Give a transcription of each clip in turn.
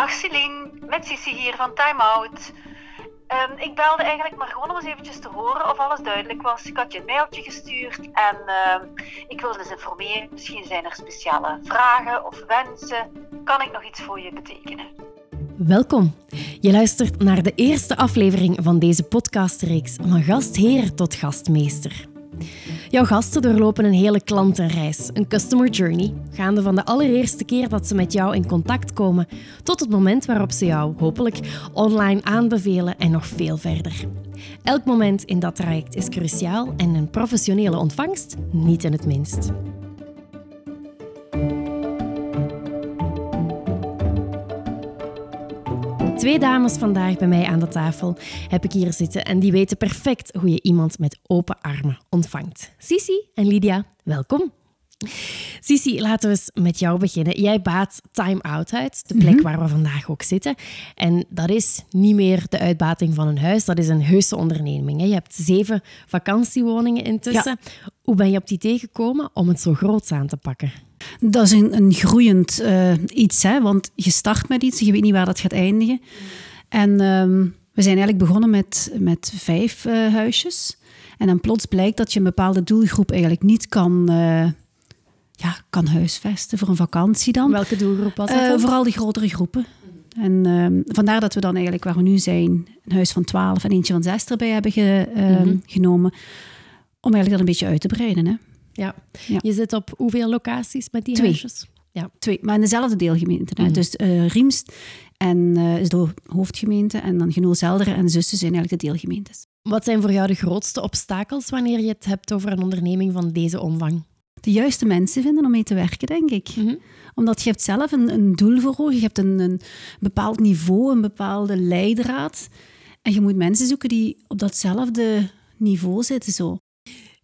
Dag Celine, met Sissi hier van Time Out. Ehm, ik belde eigenlijk maar gewoon om eens eventjes te horen of alles duidelijk was. Ik had je een mailtje gestuurd en ehm, ik wilde eens informeren. Misschien zijn er speciale vragen of wensen. Kan ik nog iets voor je betekenen? Welkom. Je luistert naar de eerste aflevering van deze podcastreeks van gastheer tot gastmeester. Jouw gasten doorlopen een hele klantenreis, een customer journey, gaande van de allereerste keer dat ze met jou in contact komen tot het moment waarop ze jou hopelijk online aanbevelen en nog veel verder. Elk moment in dat traject is cruciaal en een professionele ontvangst niet in het minst. Twee dames vandaag bij mij aan de tafel heb ik hier zitten en die weten perfect hoe je iemand met open armen ontvangt. Sisi en Lydia, welkom. Sisi, laten we eens met jou beginnen. Jij baat Time Out uit, de plek waar we vandaag ook zitten. En dat is niet meer de uitbating van een huis, dat is een heuse onderneming. Je hebt zeven vakantiewoningen intussen. Hoe ben je op die tegengekomen om het zo groot aan te pakken? Dat is een, een groeiend uh, iets, hè? want je start met iets, je weet niet waar dat gaat eindigen. En um, we zijn eigenlijk begonnen met, met vijf uh, huisjes. En dan plots blijkt dat je een bepaalde doelgroep eigenlijk niet kan, uh, ja, kan huisvesten voor een vakantie dan. Welke doelgroep was dat? vooral die grotere groepen. En uh, vandaar dat we dan eigenlijk, waar we nu zijn, een huis van 12 en eentje van 6 erbij hebben ge, uh, mm -hmm. genomen. Om eigenlijk dat een beetje uit te breiden. Hè? Ja. ja. Je zit op hoeveel locaties met die Twee. huisjes? Ja. Twee, maar in dezelfde deelgemeente. Mm -hmm. Dus uh, Riemst en, uh, is de hoofdgemeente en dan Genoel-Zelderen en Zussen zijn eigenlijk de deelgemeentes. Wat zijn voor jou de grootste obstakels wanneer je het hebt over een onderneming van deze omvang? De juiste mensen vinden om mee te werken, denk ik. Mm -hmm. Omdat je hebt zelf een, een doel voor ogen, je hebt een, een bepaald niveau, een bepaalde leidraad. En je moet mensen zoeken die op datzelfde niveau zitten. Zo.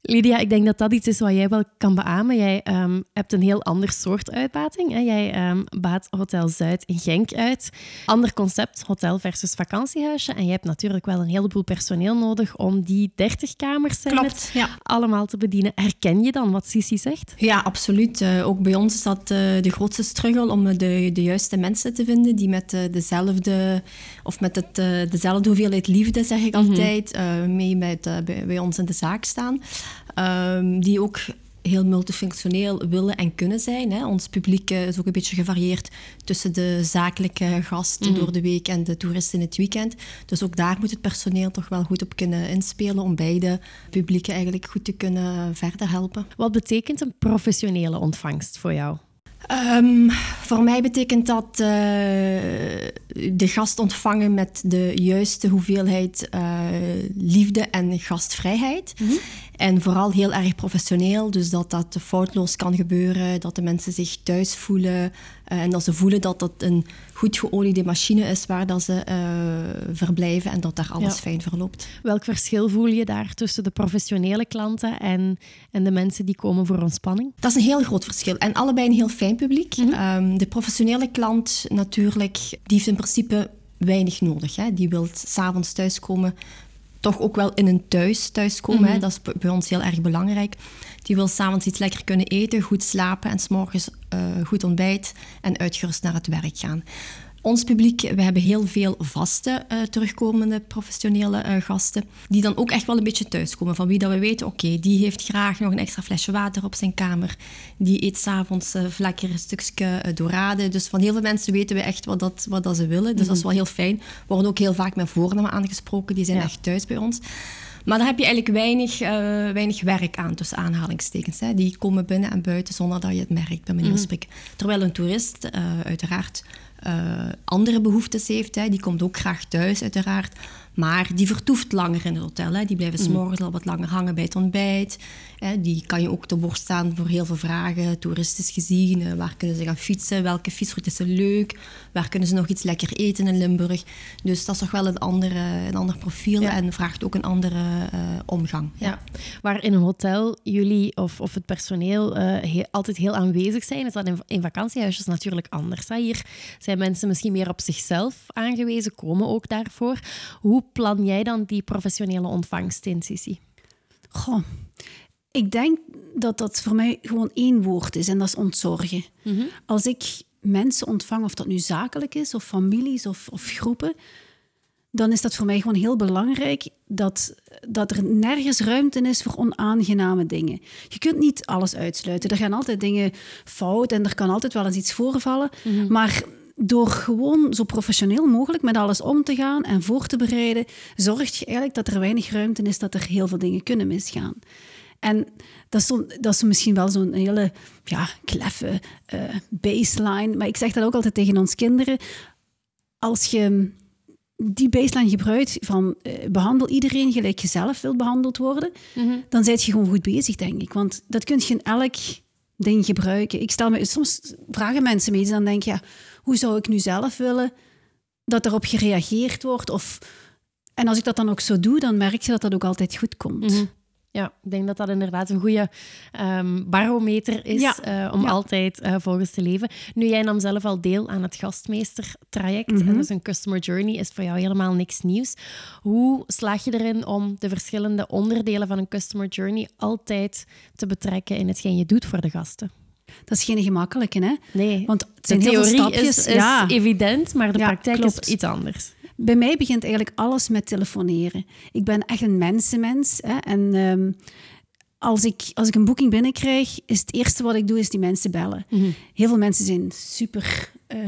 Lydia, ik denk dat dat iets is wat jij wel kan beamen. Jij um, hebt een heel ander soort uitbating. Hè? Jij um, baat Hotel Zuid in Genk uit. Ander concept, hotel versus vakantiehuisje. En je hebt natuurlijk wel een heleboel personeel nodig om die 30 kamers zijn Klopt, het, ja. allemaal te bedienen. Herken je dan wat Sissi zegt? Ja, absoluut. Uh, ook bij ons is dat uh, de grootste struggle om de, de juiste mensen te vinden die met uh, dezelfde, of met het, dezelfde hoeveelheid liefde, zeg ik Mhm. altijd, mee met, bij, bij ons in de zaak staan. Um, die ook heel multifunctioneel willen en kunnen zijn. Hè. Ons publiek is ook een beetje gevarieerd tussen de zakelijke gasten mm. door de week en de toeristen in het weekend. Dus ook daar moet het personeel toch wel goed op kunnen inspelen om beide publieken eigenlijk goed te kunnen verder helpen. Wat betekent een professionele ontvangst voor jou? Um, voor mij betekent dat uh, de gast ontvangen met de juiste hoeveelheid uh, liefde en gastvrijheid. Mhm. Mm -hmm. En vooral heel erg professioneel, dus dat dat foutloos kan gebeuren, dat de mensen zich thuis voelen en dat ze voelen dat dat een goed geoliede machine is waar dat ze uh, verblijven en dat daar alles ja. fijn verloopt. Welk verschil voel je daar tussen de professionele klanten en, en de mensen die komen voor ontspanning? Dat is een heel groot verschil en allebei een heel fijn publiek. Mhm. Mm -hmm. um, de professionele klant natuurlijk, die heeft in principe weinig nodig. Hè. Die wil s'avonds thuiskomen toch ook wel in een thuis thuiskomen. Mm -hmm. Dat is bij ons heel erg belangrijk. Die wil s'avonds iets lekker kunnen eten, goed slapen en s'morgens uh, goed ontbijt en uitgerust naar het werk gaan. Ons publiek, we hebben heel veel vaste uh, terugkomende professionele uh, gasten, die dan ook echt wel een beetje thuiskomen. Van wie dat we weten, oké, okay, die heeft graag nog een extra flesje water op zijn kamer. Die eet s'avonds uh, lekker een stukje dorade. Dus van heel veel mensen weten we echt wat, dat, wat dat ze willen. Dus mm -hmm. dat is wel heel fijn. We worden ook heel vaak met voornamen aangesproken. Die zijn ja. echt thuis bij ons. Maar daar heb je eigenlijk weinig, uh, weinig werk aan, tussen aanhalingstekens. Hè. Die komen binnen en buiten zonder dat je het merkt, bij manier van spreken. Terwijl een toerist uh, uiteraard uh, andere behoeftes heeft. Hè. Die komt ook graag thuis, uiteraard. Maar die vertoeft langer in het hotel. Hè. Die blijven s'morgens al wat langer hangen bij het ontbijt. Hè. Die kan je ook te woord staan voor heel veel vragen, toeristisch gezien. Uh, waar kunnen ze gaan fietsen? Welke fietsroute is leuk? Waar kunnen ze nog iets lekker eten in Limburg? Dus dat is toch wel een, andere, een ander profiel ja. en vraagt ook een andere uh, omgang. Ja. ja. Waar in een hotel jullie of, of het personeel altijd heel aanwezig zijn, is dat in, in vakantiehuisjes natuurlijk anders. Hè. Hier zijn mensen misschien meer op zichzelf aangewezen, komen ook daarvoor. Hoe plan jij dan die professionele ontvangst in, Sissi? Goh, ik denk dat dat voor mij gewoon één woord is en dat is ontzorgen. Mhm. Als ik mensen ontvang, of dat nu zakelijk is, of families of, of groepen, dan is dat voor mij gewoon heel belangrijk dat, dat er nergens ruimte is voor onaangename dingen. Je kunt niet alles uitsluiten. Er gaan altijd dingen fout en er kan altijd wel eens iets voorvallen. Maar door gewoon zo professioneel mogelijk met alles om te gaan en voor te bereiden, zorg je eigenlijk dat er weinig ruimte is dat er heel veel dingen kunnen misgaan. En dat is, zo, dat is misschien wel zo'n hele ja, kleffe uh, baseline. Maar ik zeg dat ook altijd tegen ons kinderen. Als je die baseline gebruikt van uh, behandel iedereen gelijk je zelf wilt behandeld worden, mm-hmm. dan zit je gewoon goed bezig, denk ik. Want dat kun je in elk ding gebruiken. Ik stel me, soms vragen mensen me iets, dan denk je, ja, hoe zou ik nu zelf willen dat erop gereageerd wordt? Of, en als ik dat dan ook zo doe, dan merk je dat dat ook altijd goed komt. Mm-hmm. Ja, ik denk dat dat inderdaad een goede um, barometer is uh, om altijd uh, volgens te leven. Nu, jij nam zelf al deel aan het gastmeestertraject. Mm -hmm. En dus een customer journey is voor jou helemaal niks nieuws. Hoe slaag je erin om de verschillende onderdelen van een customer journey altijd te betrekken in hetgeen je doet voor de gasten? Dat is geen gemakkelijke, hè? Nee. Want het zijn de theorie heel stapjes. Is, is ja. evident, maar de praktijk klopt. is iets anders. Bij mij begint eigenlijk alles met telefoneren. Ik ben echt een mensenmens. Hè, en um, als, ik, als ik een boeking binnenkrijg, is het eerste wat ik doe, is die mensen bellen. Mm -hmm. Heel veel mensen zijn super uh,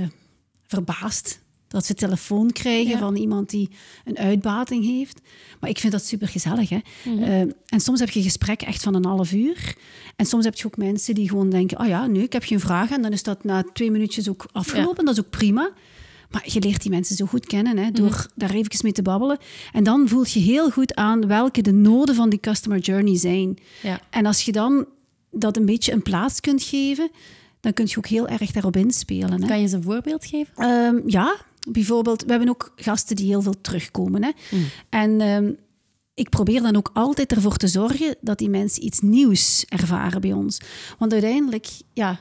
verbaasd dat ze telefoon krijgen ja. van iemand die een uitbating heeft. Maar ik vind dat super gezellig. Hè? Mm -hmm. uh, en soms heb je gesprek echt van een half uur. En soms heb je ook mensen die gewoon denken: oh ja, nu, ik heb geen vragen. En dan is dat na twee minuutjes ook afgelopen. Ja. Dat is ook prima. Maar je leert die mensen zo goed kennen hè, door mm. daar even mee te babbelen. En dan voelt je heel goed aan welke de noden van die customer journey zijn. Ja. En als je dan dat een beetje een plaats kunt geven, dan kun je ook heel erg daarop inspelen. Hè. Kan je eens een voorbeeld geven? Um, ja, bijvoorbeeld, we hebben ook gasten die heel veel terugkomen. Hè. Mm. En um, ik probeer dan ook altijd ervoor te zorgen dat die mensen iets nieuws ervaren bij ons. Want uiteindelijk, ja,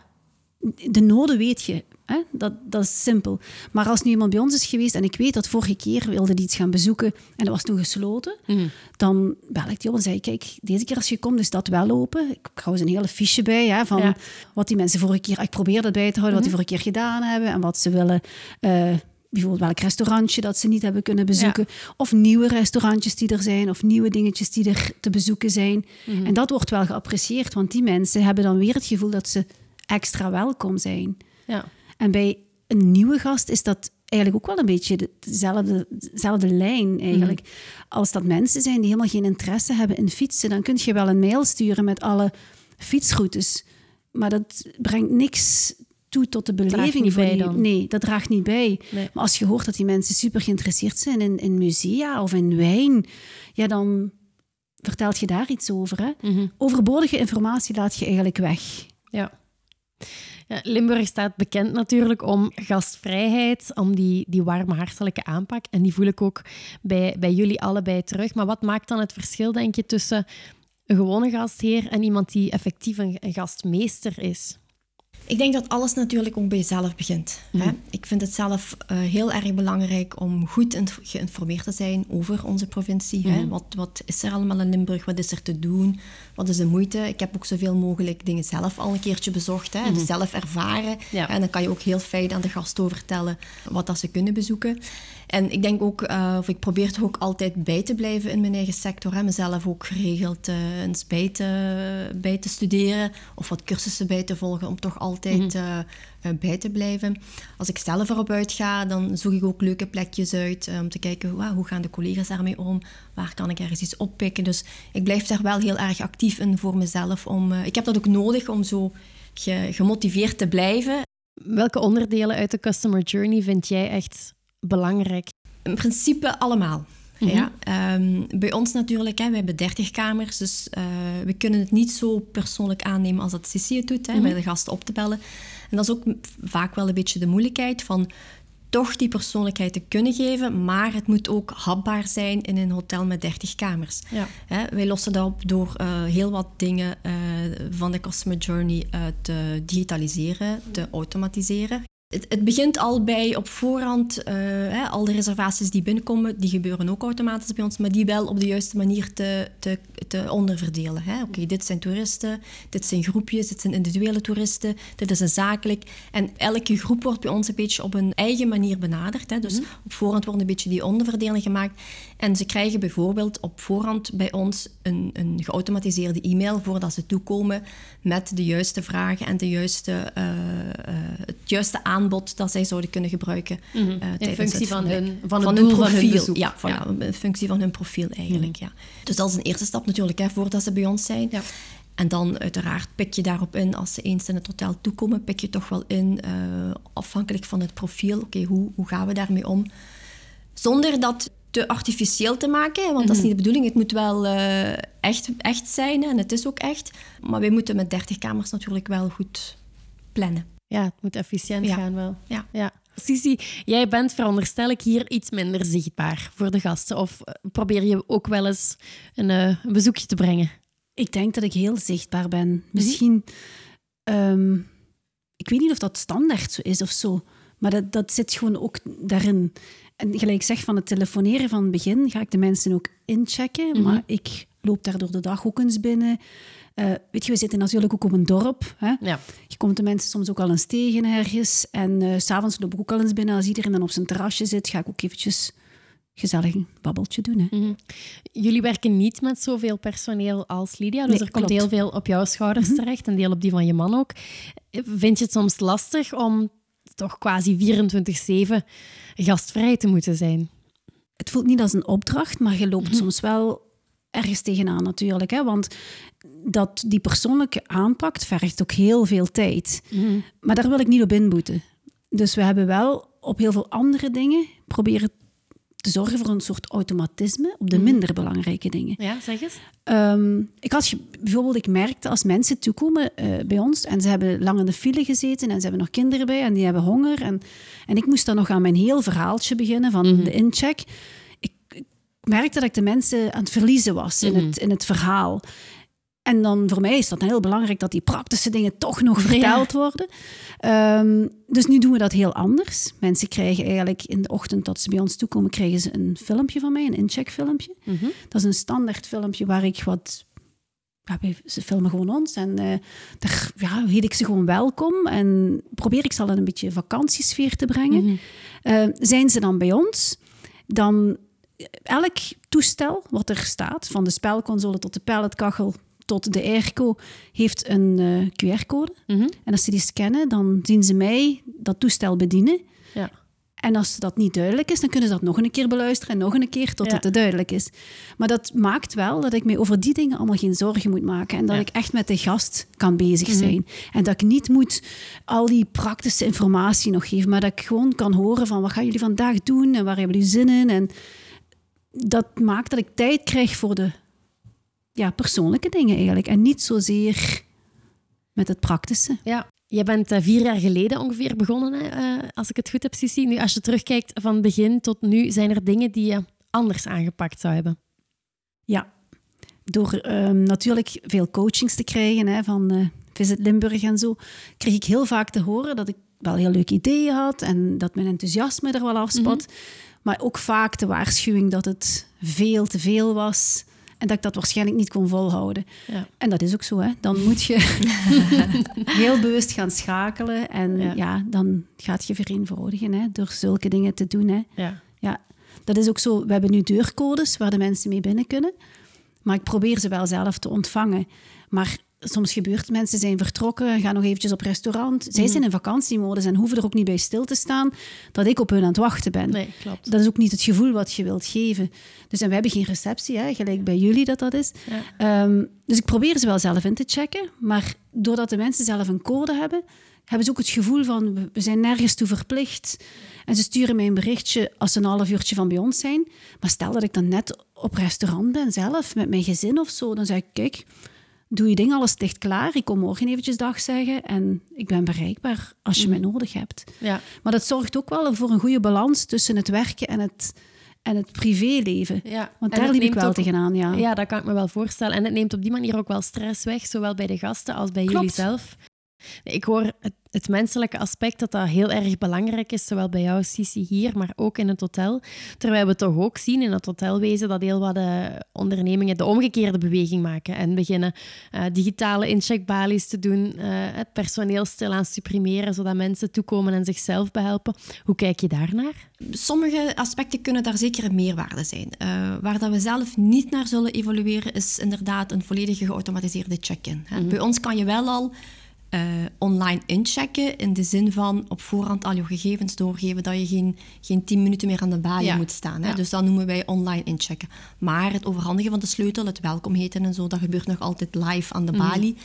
de noden weet je. Hè? Dat, dat is simpel. Maar als nu iemand bij ons is geweest en ik weet dat vorige keer wilde die iets gaan bezoeken en dat was toen gesloten, mm. dan bel ik die op en zei kijk, deze keer als je komt is dat wel open. Ik hou eens een hele fiche bij hè, van ja. wat die mensen vorige keer... Ik probeer dat bij te houden, mm -hmm. wat die vorige keer gedaan hebben en wat ze willen... Uh, bijvoorbeeld welk restaurantje dat ze niet hebben kunnen bezoeken. Ja. Of nieuwe restaurantjes die er zijn, of nieuwe dingetjes die er te bezoeken zijn. Mm -hmm. En dat wordt wel geapprecieerd, want die mensen hebben dan weer het gevoel dat ze extra welkom zijn. Ja. En bij een nieuwe gast is dat eigenlijk ook wel een beetje dezelfde, dezelfde lijn eigenlijk. Mm. Als dat mensen zijn die helemaal geen interesse hebben in fietsen, dan kun je wel een mail sturen met alle fietsroutes. Maar dat brengt niks toe tot de beleving van die... Dan. Nee, dat draagt niet bij. Nee. Maar als je hoort dat die mensen super geïnteresseerd zijn in, in musea of in wijn, ja, dan vertelt je daar iets over. Hè? Mm -hmm. Overbodige informatie laat je eigenlijk weg. Ja. Ja, Limburg staat bekend natuurlijk om gastvrijheid, om die, die warme, hartelijke aanpak. En die voel ik ook bij, bij jullie allebei terug. Maar wat maakt dan het verschil, denk je, tussen een gewone gastheer en iemand die effectief een, een gastmeester is? Ik denk dat alles natuurlijk ook bij jezelf begint. Mm. Hè? Ik vind het zelf uh, heel erg belangrijk om goed geïnformeerd te zijn over onze provincie. Mm. Hè? Wat, wat, is er allemaal in Limburg? Wat is er te doen? Wat is de moeite? Ik heb ook zoveel mogelijk dingen zelf al een keertje bezocht. Hè? Mm. Dus zelf ervaren. Ja. En dan kan je ook heel fijn aan de gasten vertellen wat dat ze kunnen bezoeken. En ik denk ook, uh, of ik probeer toch ook altijd bij te blijven in mijn eigen sector. Hè? Mezelf ook geregeld uh, eens bij te, bij te studeren of wat cursussen bij te volgen om toch altijd mm -hmm. uh, bij te blijven. Als ik zelf erop uitga, dan zoek ik ook leuke plekjes uit om te kijken wow, hoe gaan de collega's daarmee om, waar kan ik ergens iets oppikken. Dus ik blijf daar wel heel erg actief in voor mezelf. Om, ik heb dat ook nodig om zo ge, gemotiveerd te blijven. Welke onderdelen uit de customer journey vind jij echt belangrijk? In principe allemaal. Mm -hmm. ja. Um, bij ons natuurlijk, hè, we hebben 30 kamers, dus uh, we kunnen het niet zo persoonlijk aannemen als dat Sissi het doet, hè, mm -hmm. bij de gasten op te bellen. En dat is ook vaak wel een beetje de moeilijkheid van toch die persoonlijkheid te kunnen geven, maar het moet ook hapbaar zijn in een hotel met 30 kamers. Ja. Hè, wij lossen dat op door uh, heel wat dingen uh, van de customer journey te digitaliseren, te automatiseren. Het, het, begint al bij op voorhand, uh, hè, al de reservaties die binnenkomen, die gebeuren ook automatisch bij ons, maar die wel op de juiste manier te, te, te onderverdelen. Oké, dit zijn toeristen, dit zijn groepjes, dit zijn individuele toeristen, dit is een zakelijk. En elke groep wordt bij ons een beetje op een eigen manier benaderd. Hè. Dus mhm. op voorhand wordt een beetje die onderverdeling gemaakt. En ze krijgen bijvoorbeeld op voorhand bij ons een, een geautomatiseerde e-mail voordat ze toekomen met de juiste vragen en de juiste, uh, het juiste aanbod dat zij zouden kunnen gebruiken. Mm uh, in functie van, hun, van, profiel. Hun. Ja, ja. in functie van hun profiel eigenlijk. Mhm. ja. Dus dat is een eerste stap natuurlijk, hè, voordat ze bij ons zijn. Ja. En dan uiteraard pik je daarop in, als ze eens in het hotel toekomen, pik je toch wel in, afhankelijk van het profiel. Oké, hoe, hoe gaan we daarmee om? Zonder dat te artificieel te maken, want dat is mhm. niet de bedoeling. Het moet wel uh, echt, echt zijn en het is ook echt. Maar wij moeten met 30 kamers natuurlijk wel goed plannen. Ja, het moet efficiënt gaan wel. Ja. ja. Sisi, jij bent veronderstel ik hier iets minder zichtbaar voor de gasten. Of eh, probeer je ook wel eens een, uh, een bezoekje te brengen? Ik denk dat ik heel zichtbaar ben. Mhm. Misschien, um, ik weet niet of dat standaard zo is of zo, maar dat, dat zit gewoon ook daarin. En gelijk zeg, van het telefoneren van het begin ga ik de mensen ook inchecken. Mhm. Maar ik loop daar door de dag ook eens binnen. Uh, weet je, we zitten natuurlijk ook op een dorp. Hè? Ja. Je komt de mensen soms ook al eens tegen ergens. En uh, s'avonds loop ik ook al eens binnen. Als iedereen dan op zijn terrasje zit, ga ik ook eventjes gezellig een babbeltje doen. Hè? Mhm. Jullie werken niet met zoveel personeel als Lydia, dus er komt heel veel op jouw schouders mhm. terecht, een deel op die van je man ook. Vind je het soms lastig om toch quasi 24-7 gastvrij te moeten zijn. Het voelt niet als een opdracht, maar je loopt mhm. soms wel ergens tegenaan natuurlijk. Hè? Want dat die persoonlijke aanpak vergt ook heel veel tijd. Mhm. Maar daar wil ik niet op inboeten. Dus we hebben wel op heel veel andere dingen proberen te zorgen voor een soort automatisme op de mhm. minder belangrijke dingen. Ja, zeg eens. Um, ik had bijvoorbeeld, ik merkte als mensen toekomen uh, bij ons en ze hebben lang in de file gezeten en ze hebben nog kinderen bij en die hebben honger en, en ik moest dan nog aan mijn heel verhaaltje beginnen van mhm. de incheck. Ik, ik, merkte dat ik de mensen aan het verliezen was in, mhm. het, in het verhaal. En dan voor mij is dat heel belangrijk dat die praktische dingen toch nog verteld worden. Um, dus nu doen we dat heel anders. Mensen krijgen eigenlijk in de ochtend dat ze bij ons toekomen, krijgen ze een filmpje van mij, een incheckfilmpje. Mm Dat is een standaard filmpje waar ik wat ja, ze filmen gewoon ons en uh, daar ja, heet ik ze gewoon welkom en probeer ik ze al een beetje vakantiesfeer te brengen. Mm zijn ze dan bij ons, dan elk toestel wat er staat, van de spelconsole tot de palletkachel tot de airco heeft een uh, eh, QR-code. Mhm. En als ze die scannen, dan zien ze mij dat toestel bedienen. Ja. En als dat niet duidelijk is, dan kunnen ze dat nog een keer beluisteren en nog een keer totdat het duidelijk is. Maar dat maakt wel dat ik me over die dingen allemaal geen zorgen moet maken. En dat ik echt met de gast kan bezig mhm. zijn. En dat ik niet moet al die praktische informatie nog geven, maar dat ik gewoon kan horen van wat gaan jullie vandaag doen en waar hebben jullie zin in. En dat maakt dat ik tijd krijg voor de ja, persoonlijke dingen eigenlijk. En niet zozeer met het praktische. Ja, je bent uh, vier jaar geleden ongeveer begonnen, hè, uh, als ik het goed heb, Sissi. Nu, als je terugkijkt van begin tot nu, zijn er dingen die je anders aangepakt zou hebben? Ja, door um, natuurlijk veel coachings te krijgen hè, van uh, Visit Limburg en zo, kreeg ik heel vaak te horen dat ik wel heel leuke ideeën had en dat mijn enthousiasme er wel afspat. Mm Maar ook vaak de waarschuwing dat het veel te veel was. En dat ik dat waarschijnlijk niet kon volhouden. Ja. En dat is ook zo, hè. Dan moet je heel bewust gaan schakelen. En ja, dan gaat je vereenvoudigen, hè, door zulke dingen te doen, hè. Ja. ja. Dat is ook zo. We hebben nu deurcodes waar de mensen mee binnen kunnen. Maar ik probeer ze wel zelf te ontvangen. Maar soms gebeurt, mensen zijn vertrokken, gaan nog eventjes op restaurant. Zij mhm. zijn in vakantiemodus en hoeven er ook niet bij stil te staan dat ik op hun aan het wachten ben. Nee, klopt. Dat is ook niet het gevoel wat je wilt geven. Dus en we hebben geen receptie, hè, gelijk bij jullie dat dat is. Ehm, dus ik probeer ze wel zelf in te checken, maar doordat de mensen zelf een code hebben, hebben ze ook het gevoel van we zijn nergens toe verplicht. En ze sturen mij een berichtje als ze een half uurtje van bij ons zijn. Maar stel dat ik dan net op restaurant ben zelf, met mijn gezin of zo, dan zeg ik, kijk, doe je ding, alles dicht klaar. Ik kom morgen eventjes dag zeggen en ik ben bereikbaar als je mij mhm. nodig hebt. Ja. Maar dat zorgt ook wel voor een goede balans tussen het werken en het, en het privéleven. Ja. Want daar liep ik wel tegenaan, ja. Ja, dat kan ik me wel voorstellen. En het neemt op die manier ook wel stress weg, zowel bij de gasten als bij jullie zelf. Ik hoor het, het, menselijke aspect dat dat heel erg belangrijk is, zowel bij jou, Sisi, hier, maar ook in het hotel. Terwijl we toch ook zien in het hotelwezen dat heel wat de eh, ondernemingen de omgekeerde beweging maken en beginnen uh, digitale incheckbalies te doen, uh, het personeel stilaan supprimeren, zodat mensen toekomen en zichzelf behelpen. Hoe kijk je daarnaar? Sommige aspecten kunnen daar zeker een meerwaarde zijn. Uh, waar dat we zelf niet naar zullen evalueren, is inderdaad een volledige geautomatiseerde check-in. Mm -hmm. Bij ons kan je wel al uh, online inchecken. In de zin van op voorhand al je gegevens doorgeven dat je geen, geen tien minuten meer aan de balie moet staan. Hè? Ja. Dus dat noemen wij online inchecken. Maar het overhandigen van de sleutel, het welkom heten en zo, dat gebeurt nog altijd live aan de mm. balie.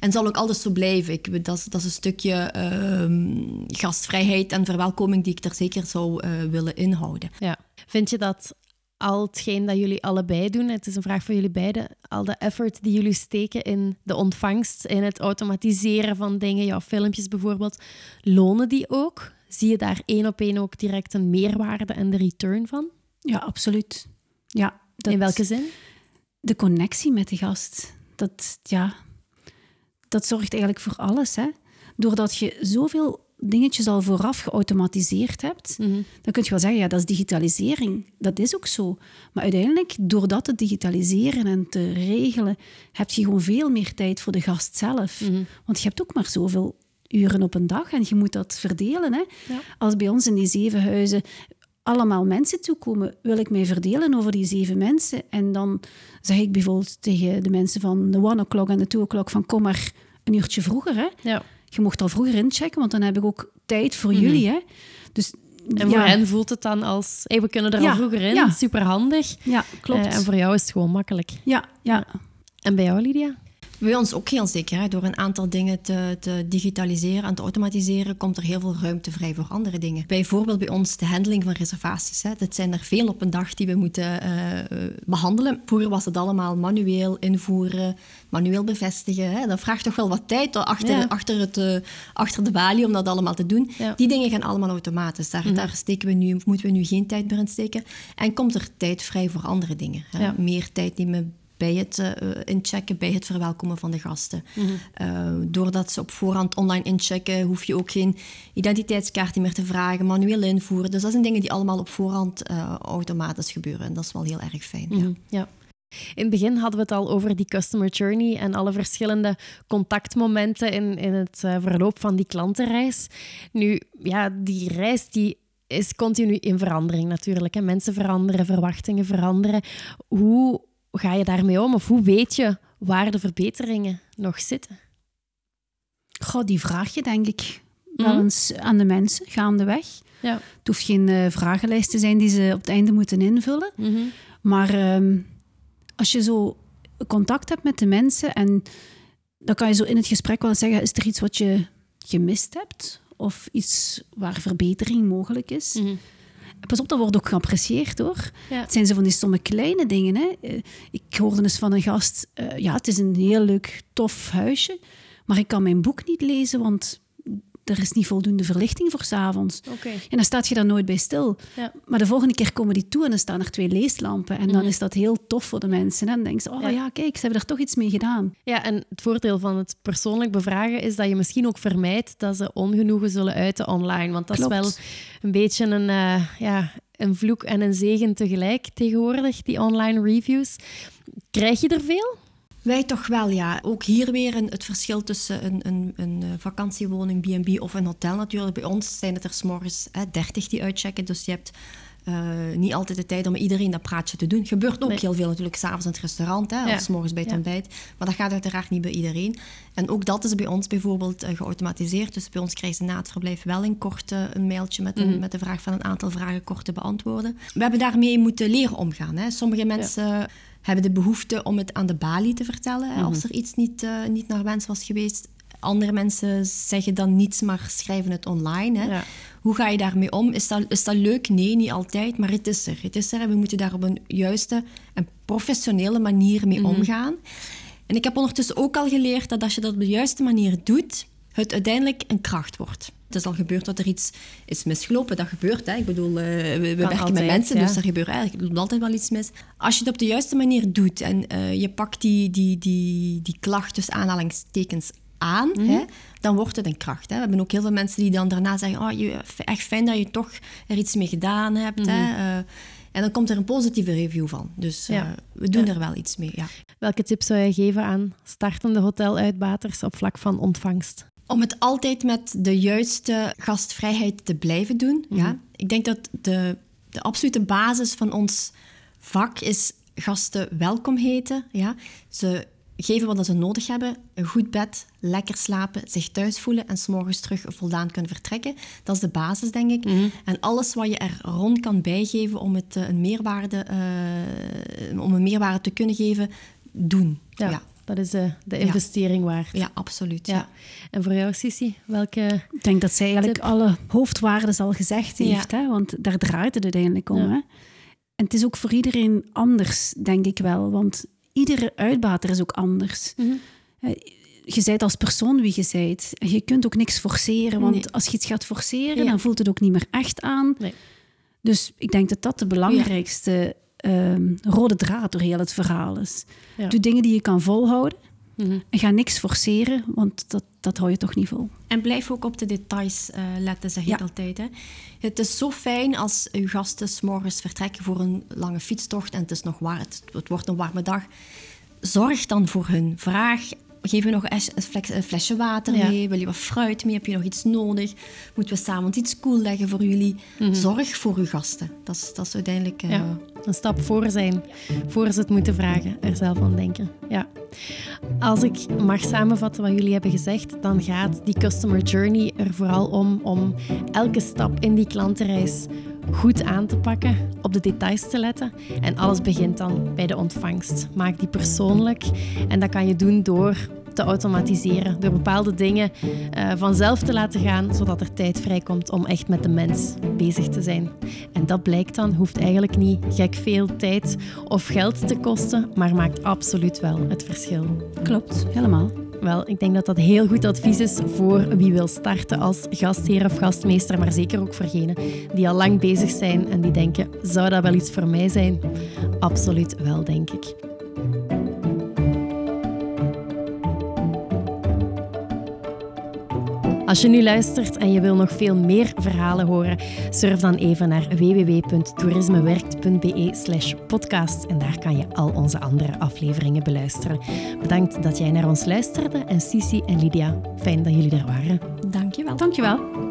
En zal ook altijd zo blijven. Ik, dat, dat is een stukje uh, gastvrijheid en verwelkoming die ik er zeker zou uh, willen inhouden. Ja. Vind je dat al hetgeen dat jullie allebei doen, het is een vraag voor jullie beiden, al de effort die jullie steken in de ontvangst, in het automatiseren van dingen, jouw filmpjes bijvoorbeeld, lonen die ook? Zie je daar één op één ook direct een meerwaarde en de return van? Ja, absoluut. Ja, dat, in welke zin? De connectie met de gast. Dat, ja, dat zorgt eigenlijk voor alles. Hè? Doordat je zoveel dingetjes al vooraf geautomatiseerd hebt, mm -hmm. dan kun je wel zeggen, ja, dat is digitalisering. Dat is ook zo. Maar uiteindelijk, door dat te digitaliseren en te regelen, heb je gewoon veel meer tijd voor de gast zelf. Mm -hmm. Want je hebt ook maar zoveel uren op een dag en je moet dat verdelen. Hè? Ja. Als bij ons in die zeven huizen allemaal mensen toekomen, wil ik mij verdelen over die zeven mensen. En dan zeg ik bijvoorbeeld tegen de mensen van de one o'clock en de two o'clock van kom maar een uurtje vroeger. Hè? Ja je mocht al vroeger inchecken, want dan heb ik ook tijd voor mm -hmm. jullie. Hè? Dus, en voor ja. hen voelt het dan als, hey, we kunnen er ja, al vroeger in, ja. super handig. Ja, klopt. Uh, en voor jou is het gewoon makkelijk. Ja, ja. En bij jou, Lydia? Bij ons ook heel zeker. Hè. Door een aantal dingen te, te, digitaliseren en te automatiseren, komt er heel veel ruimte vrij voor andere dingen. Bijvoorbeeld bij ons de handling van reservaties. Hè. Dat zijn er veel op een dag die we moeten uh, behandelen. Vroeger was het allemaal manueel invoeren, manueel bevestigen. Hè. Dat vraagt toch wel wat tijd achter, ja. achter, het, uh, achter de balie om dat allemaal te doen. Ja. Die dingen gaan allemaal automatisch. Daar, mm -hmm. daar steken we nu, moeten we nu geen tijd meer in steken. En komt er tijd vrij voor andere dingen. Hè. Ja. Meer tijd nemen bij het uh, inchecken, bij het verwelkomen van de gasten. Mm -hmm. uh, doordat ze op voorhand online inchecken, hoef je ook geen identiteitskaart meer te vragen, manueel invoeren. Dus dat zijn dingen die allemaal op voorhand uh, automatisch gebeuren. En dat is wel heel erg fijn. Mm -hmm. ja. ja. In het begin hadden we het al over die customer journey en alle verschillende contactmomenten in, in het verloop van die klantenreis. Nu, ja, die reis die is continu in verandering natuurlijk. Hè. Mensen veranderen, verwachtingen veranderen. Hoe hoe ga je daarmee om? Of hoe weet je waar de verbeteringen nog zitten? Goh, die vraag je denk ik wel mm. eens aan de mensen gaandeweg. Ja. Het hoeft geen uh, vragenlijst te zijn die ze op het einde moeten invullen. Mm -hmm. Maar um, als je zo contact hebt met de mensen en dan kan je zo in het gesprek wel zeggen, is er iets wat je gemist hebt? Of iets waar verbetering mogelijk is? Mm -hmm. Pas op, dat wordt ook geapprecieerd hoor. Ja. Het zijn zo van die stomme kleine dingen. Hè. Ik hoorde eens van een gast, uh, ja, het is een heel leuk, tof huisje, maar ik kan mijn boek niet lezen, want er is niet voldoende verlichting voor s'avonds. Okay. En dan staat je daar nooit bij stil. Ja. Maar de volgende keer komen die toe en dan staan er twee leeslampen. En dan mm. is dat heel tof voor de mensen. En dan denken ze, oh ja. ja. kijk, ze hebben er toch iets mee gedaan. Ja, en het voordeel van het persoonlijk bevragen is dat je misschien ook vermijdt dat ze ongenoegen zullen uiten online. Want dat Klopt. is wel een beetje een, uh, ja, een vloek en een zegen tegelijk tegenwoordig, die online reviews. Krijg je er veel? Wij toch wel, ja. Ook hier weer een, het verschil tussen een, een, een vakantiewoning, B&B of een hotel natuurlijk. Bij ons zijn het er s'morgens 30 die uitchecken, dus je hebt uh, niet altijd de tijd om iedereen dat praatje te doen. Gebeurt ook nee. heel veel natuurlijk s'avonds in het restaurant, hè, of ja. s'morgens bij het ontbijt. Maar dat gaat uiteraard niet bij iedereen. En ook dat is bij ons bijvoorbeeld uh, geautomatiseerd. Dus bij ons krijgen ze na het verblijf wel een kort uh, een mailtje met, een, mm. met de vraag van een aantal vragen kort te beantwoorden. We hebben daarmee moeten leren omgaan. Hè. Sommige mensen... Hebben de behoefte om het aan de balie te vertellen. Mm -hmm. Als er iets niet, uh, niet naar wens was geweest. Andere mensen zeggen dan niets, maar schrijven het online. Hè. Ja. Hoe ga je daarmee om? Is dat, is dat leuk? Nee, niet altijd, maar het is er. Het is er en we moeten daar op een juiste en professionele manier mee mm -hmm. omgaan. En ik heb ondertussen ook al geleerd dat als je dat op de juiste manier doet, het uiteindelijk een kracht wordt. Het is al gebeurd dat er iets is misgelopen. Dat gebeurt. Hè. Ik bedoel, uh, we, we werken altijd, met mensen, ja. dus er gebeurt eigenlijk altijd wel iets mis. Als je het op de juiste manier doet en uh, je pakt die, die, die, die klacht tussen aanhalingstekens aan, hè, dan wordt het een kracht. Hè. We hebben ook heel veel mensen die dan daarna zeggen... Oh, je, echt fijn dat je toch er iets mee gedaan hebt. hè. Eh, en dan komt er een positieve review van. Dus eh, we doen er wel iets mee, ja. Welke tips zou je geven aan startende hoteluitbaters op vlak van ontvangst? Om het altijd met de juiste gastvrijheid te blijven doen. Ja. Ik denk dat de, de absolute basis van ons vak is gasten welkom heten. Ja. Ze geven wat ze nodig hebben. Een goed bed, lekker slapen, zich thuis voelen en s'morgens terug voldaan kunnen vertrekken. Dat is de basis, denk ik. En alles wat je er rond kan bijgeven om, het, eh, een, meerwaarde, eh, om een meerwaarde te kunnen geven, doen. Ja, ja. dat is de, de investering waard. Ja, absoluut. Ja. Ja. En voor jou, Sissi, welke... Ik denk dat zij eigenlijk Tip. alle hoofdwaarden al gezegd heeft, hè? want daar draait het uiteindelijk om. Ja. Hè? En het is ook voor iedereen anders, denk ik wel, want iedere uitbater is ook anders. Mhm. Eh, Je bent als persoon wie je. En je kunt ook niks forceren, want Nee. als je iets gaat forceren, Ja. dan voelt het ook niet meer echt aan. Nee. Dus ik denk dat dat de belangrijkste ehm, rode draad door heel het verhaal is. Ja. Doe dingen die je kan volhouden Mhm. en ga niks forceren, want dat, dat hou je toch niet vol. En blijf ook op de details eh, letten, zeg Ja. ik altijd. Hè. Het is zo fijn als uw gasten 's morgens vertrekken voor een lange fietstocht en het is nog waar, het, het wordt een warme dag. Zorg dan voor hun. Vraag, geef je nog een, flesje water Ja. mee? Wil je wat fruit mee? Heb je nog iets nodig? Moeten we samen iets koel leggen voor jullie? Zorg voor uw gasten. Dat is, dat is uiteindelijk... eh, een stap voor zijn, voor ze het moeten vragen, er zelf aan denken. Ja. Als ik mag samenvatten wat jullie hebben gezegd, dan gaat die customer journey er vooral om om elke stap in die klantenreis goed aan te pakken, op de details te letten. En alles begint dan bij de ontvangst. Maak die persoonlijk. En dat kan je doen door te automatiseren, door bepaalde dingen eh, vanzelf te laten gaan, zodat er tijd vrijkomt om echt met de mens bezig te zijn. En dat blijkt dan, hoeft eigenlijk niet gek veel tijd of geld te kosten, maar maakt absoluut wel het verschil. Klopt, helemaal. Wel, ik denk dat dat heel goed advies is voor wie wil starten als gastheer of gastmeester, maar zeker ook voor degenen die al lang bezig zijn en die denken, zou dat wel iets voor mij zijn? Absoluut wel, denk ik. Als je nu luistert en je wil nog veel meer verhalen horen, surf dan even naar www.toerismewerkt.be podcast en daar kan je al onze andere afleveringen beluisteren. Bedankt dat jij naar ons luisterde en Sisi en Lydia, fijn dat jullie er waren. Dankjewel. Dankjewel.